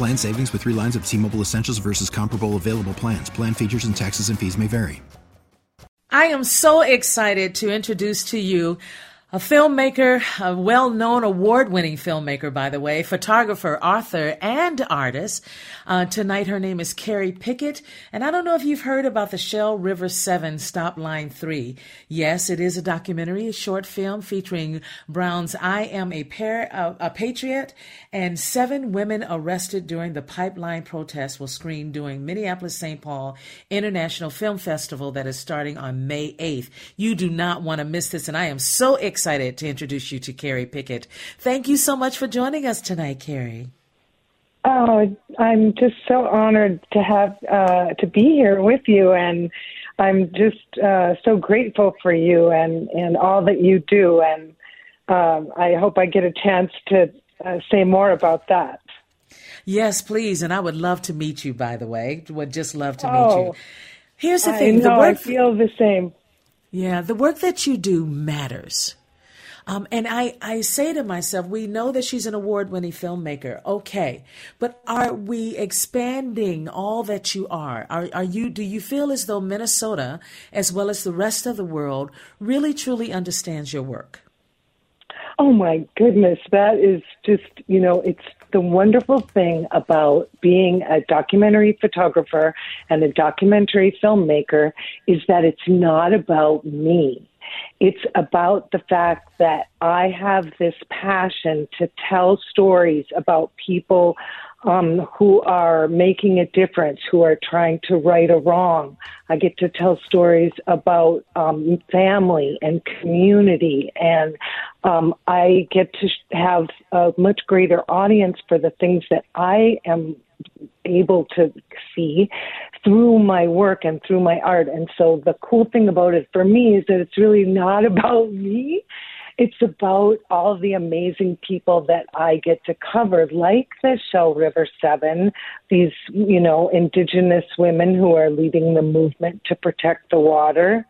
Plan savings with three lines of T Mobile Essentials versus comparable available plans. Plan features and taxes and fees may vary. I am so excited to introduce to you a filmmaker, a well known award winning filmmaker, by the way, photographer, author, and artist. Uh, tonight, her name is Keri Pickett. And I don't know if you've heard about the Shell River 7 Stop Line 3. Yes, it is a documentary, a short film featuring Browne's I Am a, Par- uh, a Patriot. And seven women arrested during the pipeline protest will screen during Minneapolis St. Paul International Film Festival that is starting on May 8th. You do not want to miss this. And I am so excited excited to introduce you to Keri Pickett. Thank you so much for joining us tonight, Keri. Oh, I'm just so honored to have uh, to be here with you, and I'm just uh, so grateful for you and and all that you do. And um, I hope I get a chance to uh, say more about that. Yes, please. And I would love to meet you. By the way, would just love to meet you. Oh, Here's the I thing: know, the work I feel the same. Yeah, the work that you do matters. Um, and I, I say to myself, we know that she's an award winning filmmaker. Okay. But are we expanding all that you are? Are, are you, do you feel as though Minnesota, as well as the rest of the world, really truly understands your work? Oh my goodness, that is just, you know, it's the wonderful thing about being a documentary photographer and a documentary filmmaker is that it's not about me. It's about the fact that I have this passion to tell stories about people um, who are making a difference, who are trying to right a wrong. I get to tell stories about um, family and community, and um, I get to have a much greater audience for the things that I am able to see through my work and through my art. And so the cool thing about it for me is that it's really not about me. It's about all the amazing people that I get to cover, like the Shell River Seven, these, you know, indigenous women who are leading the movement to protect the water.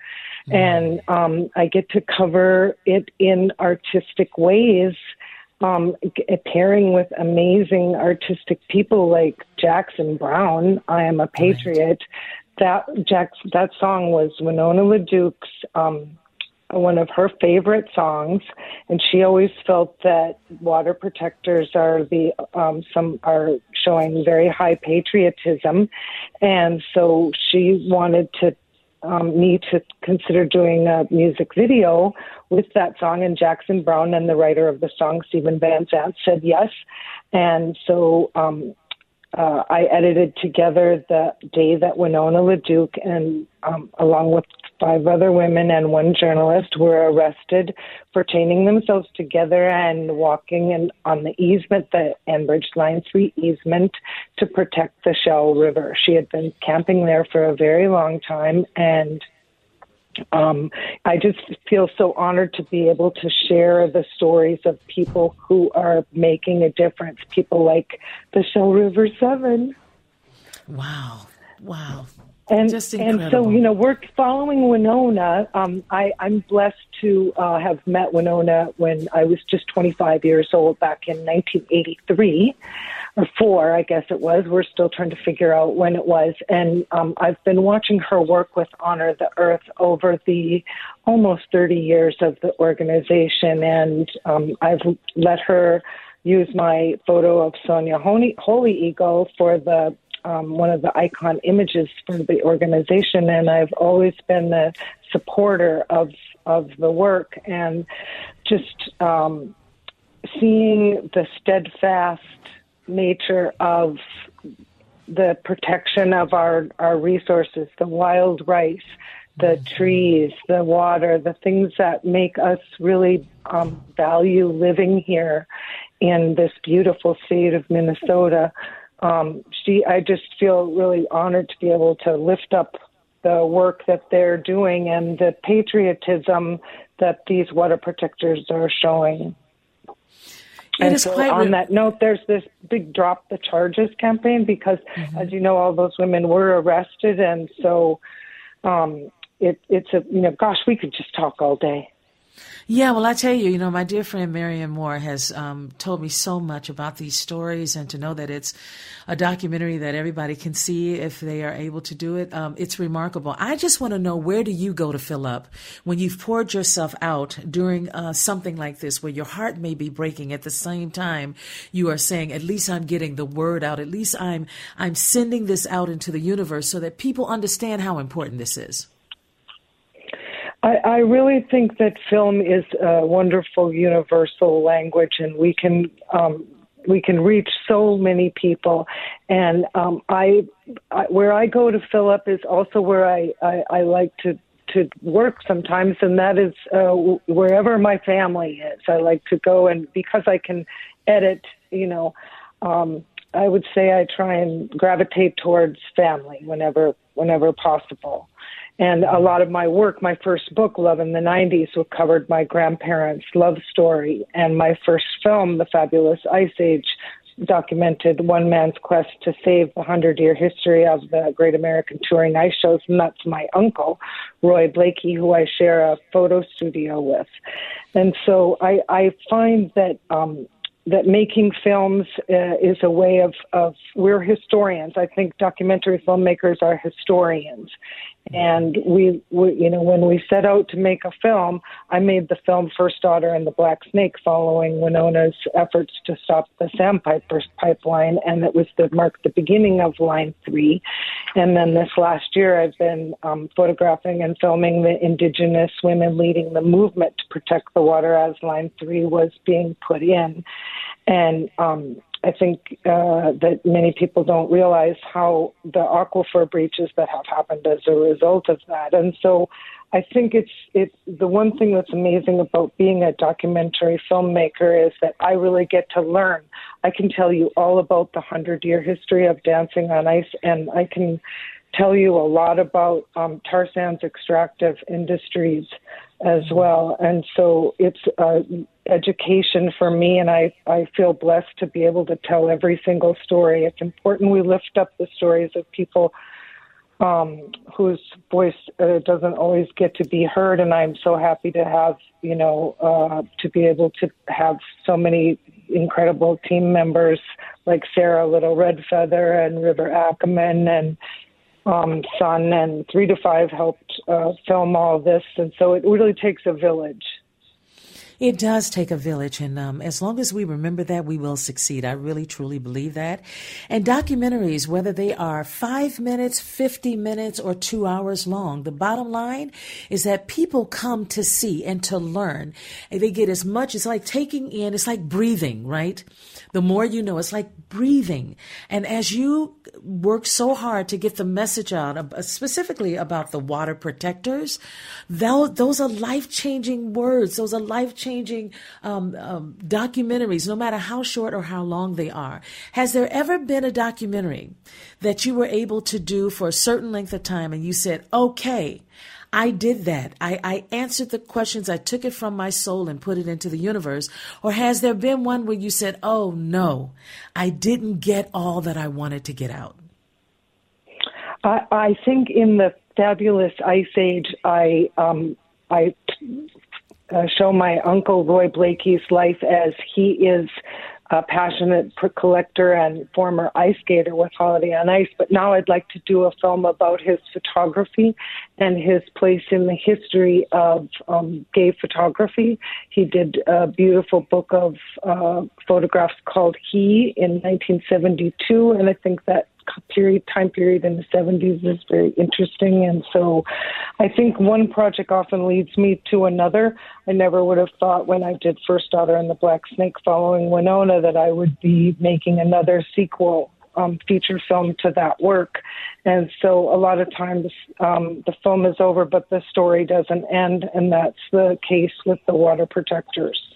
Mm. And um, I get to cover it in artistic ways um, pairing with amazing artistic people like Jackson Browne, I Am a Patriot. Right. That Jack, that song was Winona LaDuke's um, one of her favorite songs, and she always felt that water protectors are the um, some are showing very high patriotism, and so she wanted to um, me to consider doing a music video with that song. And Jackson Browne and the writer of the song, Steven Van Zandt, said yes. And so um, uh, I edited together the day that Winona LaDuke and um, along with five other women and one journalist were arrested for chaining themselves together and walking in, on the easement, the Enbridge Line 3 easement, to protect the Shell River. She had been camping there for a very long time and um, I just feel so honored to be able to share the stories of people who are making a difference. People like the Shell River Seven. Wow! Wow! And and so you know we're following Winona. Um, I, I'm blessed to uh, have met Winona when I was just 25 years old back in 1983 or four, I guess it was. We're still trying to figure out when it was. And um, I've been watching her work with Honor the Earth over the almost 30 years of the organization, and um, I've let her use my photo of Sonia Holy, Holy Eagle for the um, one of the icon images for the organization, and I've always been the supporter of of the work and just um, seeing the steadfast nature of the protection of our, our resources, the wild rice, the trees, the water, the things that make us really um, value living here in this beautiful state of Minnesota. Um, she, I just feel really honored to be able to lift up the work that they're doing and the patriotism that these water protectors are showing. It and so on that note, there's this big drop the charges campaign because, Mm-hmm. as you know, all those women were arrested, and so um, it, it's a you know, gosh, we could just talk all day. Yeah, well, I tell you, you know, my dear friend Marion Moore has um, told me so much about these stories, and to know that it's a documentary that everybody can see if they are able to do it, um, it's remarkable. I just want to know where do you go to fill up when you've poured yourself out during uh, something like this, where your heart may be breaking at the same time you are saying, at least I'm getting the word out, at least I'm I'm sending this out into the universe so that people understand how important this is. I, I really think that film is a wonderful universal language, and we can um, we can reach so many people. And um, I, I, where I go to fill up is also where I, I, I like to to work sometimes, and that is uh, wherever my family is. I like to go, and because I can edit, you know. Um, I would say I try and gravitate towards family whenever whenever possible. And a lot of my work, my first book, Love in the 90s, covered my grandparents' love story. And my first film, The Fabulous Ice Age, documented one man's quest to save the hundred year history of the Great American Touring Ice Shows. And that's my uncle, Roy Blakey, who I share a photo studio with. And so I, I find that um, that making films uh, is a way of, of we're historians. I think documentary filmmakers are historians, and we, we you know when we set out to make a film, I made the film First Daughter and the Black Snake following Winona's efforts to stop the Sandpiper pipeline, and it was the mark the beginning of Line Three. And then this last year, I've been um, photographing and filming the Indigenous women leading the movement to protect the water as Line Three was being put in. And um, I think uh, that many people don't realize how the aquifer breaches that have happened as a result of that. And so I think it's it's the one thing that's amazing about being a documentary filmmaker is that I really get to learn. I can tell you all about the hundred year history of dancing on ice, and I can tell you a lot about um, tar sands extractive industries as well. And so it's uh, education for me, and I, I feel blessed to be able to tell every single story. It's important we lift up the stories of people um, whose voice uh, doesn't always get to be heard, and I'm so happy to have, you know, uh, to be able to have so many incredible team members like Sarah Little Red Feather and River Ackerman and um, Sun and Three to Five helped uh, film all this, and so it really takes a village. It does take a village, and um, as long as we remember that, we will succeed. I really, truly believe that. And documentaries, whether they are five minutes, 50 minutes, or two hours long, the bottom line is that people come to see and to learn. And they get as much, it's like taking in, it's like breathing, right? The more you know, it's like breathing. And as you work so hard to get the message out, specifically about the water protectors, those are life changing words. Those are life changing um, um, documentaries, no matter how short or how long they are. Has there ever been a documentary that you were able to do for a certain length of time and you said, okay, I did that. I, I answered the questions. I took it from my soul and put it into the universe. Or has there been one where you said, oh no, I didn't get all that I wanted to get out? I, I think in the fabulous ice age, I, um, I uh, show my uncle Roy Blakey's life as he is a passionate collector and former ice skater with Holiday on Ice, but now I'd like to do a film about his photography and his place in the history of um, gay photography. He did a beautiful book of uh, photographs called He in 1972, and I think that period time period in the 70s is very interesting. And so i think one project often leads me to another. I never would have thought when i did first daughter and the black snake following winona that i would be making another sequel um, feature film to that work. And so a lot of times um, the film is over but the story doesn't end. And that's the case with the water protectors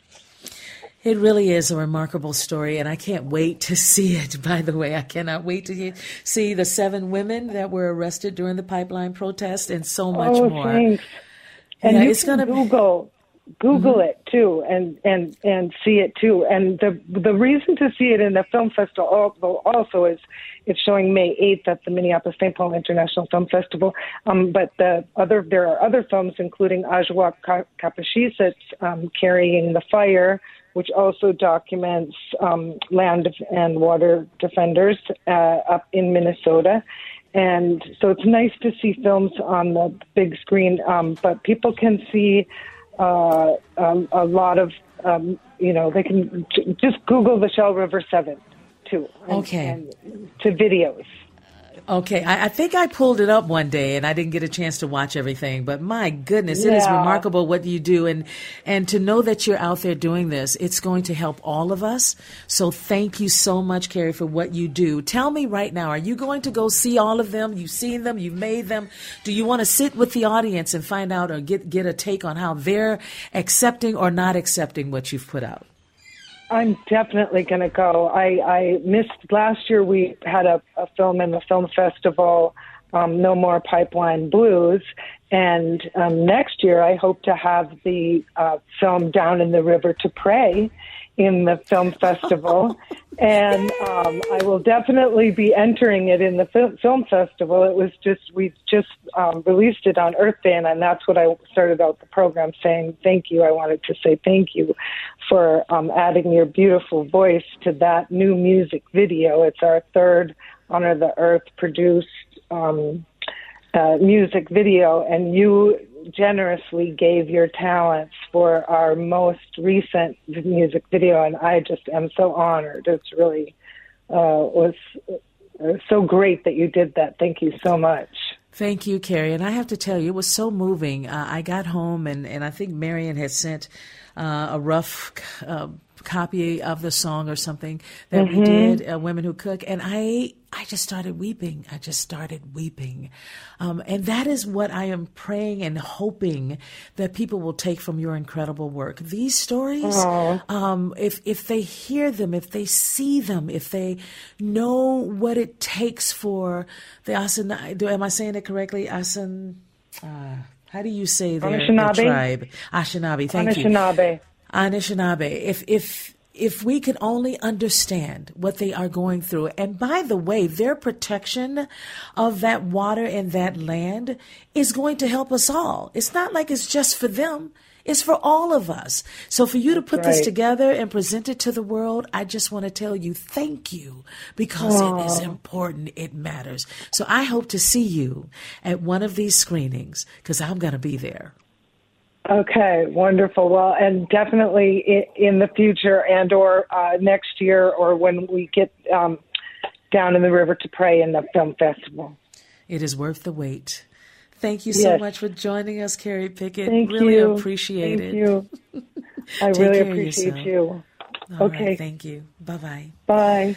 it really is a remarkable story, and I can't wait to see it. By the way, I cannot wait to see the seven women that were arrested during the pipeline protest and so much oh, more. Thanks. And yeah, it's going to Google Google mm-hmm. it too, and and and see it too. And the the reason to see it in the film festival also is it's showing May eighth at the Minneapolis St. Paul International Film Festival. Um, but the other there are other films, including Ajwa Kapashis, um, carrying the fire which also documents um, land and water defenders uh, up in Minnesota. And so it's nice to see films on the big screen, um, but people can see uh, um, a lot of, um, you know, they can j- just Google the Shell River 7 too. And, okay. And to videos. Okay, I, I, think I pulled it up one day and I didn't get a chance to watch everything, but my goodness, yeah. it is remarkable what you do and and to know that you're out there doing this, it's going to help all of us. So thank you so much, Keri, for what you do. Tell me right now, are you going to go see all of them? You've seen them, you've made them. Do you want to sit with the audience and find out or get get a take on how they're accepting or not accepting what you've put out? I'm definitely going to go. I, I missed last year. We had a, a film in the film festival, um, No More Pipeline Blues, and um, next year I hope to have the uh, film Down in the River to Pray in the film festival, and um, I will definitely be entering it in the fil- film festival. It was just we just um, released it on Earth Day, and, and that's what I started out the program saying. Thank you. I wanted to say thank you for um, adding your beautiful voice to that new music video. It's our third Honor the Earth produced um, uh, music video, and you generously gave your talents for our most recent music video, and I just am so honored. It's really uh, was uh, so great that you did that. Thank you so much. Thank you, Keri. And I have to tell you, it was so moving. Uh, I got home, and, and I think Marion had sent uh, a rough uh, copy of the song or something that mm-hmm. we did, uh, Women Who Cook, and I I just started weeping. I just started weeping. Um, and that is what I am praying and hoping that people will take from your incredible work. These stories, um, if, if they hear them, if they see them, if they know what it takes for the Asan, am I saying it correctly? Asan, uh, how do you say their, their tribe? Anishinaabe. Thank Anishinaabe. you. Anishinaabe. If if if we could only understand what they are going through, and by the way, their protection of that water and that land is going to help us all. It's not like it's just for them. It's for all of us. So for you to put right. this together and present it to the world, I just want to tell you thank you because Aww. it is important. It matters. So I hope to see you at one of these screenings because I'm going to be there. Okay, wonderful. Well, and definitely in, the future and or uh, next year or when we get um, down in the river to pray in the film festival. It is worth the wait. Thank you so yes. much for joining us, Keri Pickett. Thank really you. appreciate Thank it. You. I really appreciate you. All okay. Right, thank you. Bye-bye. Bye.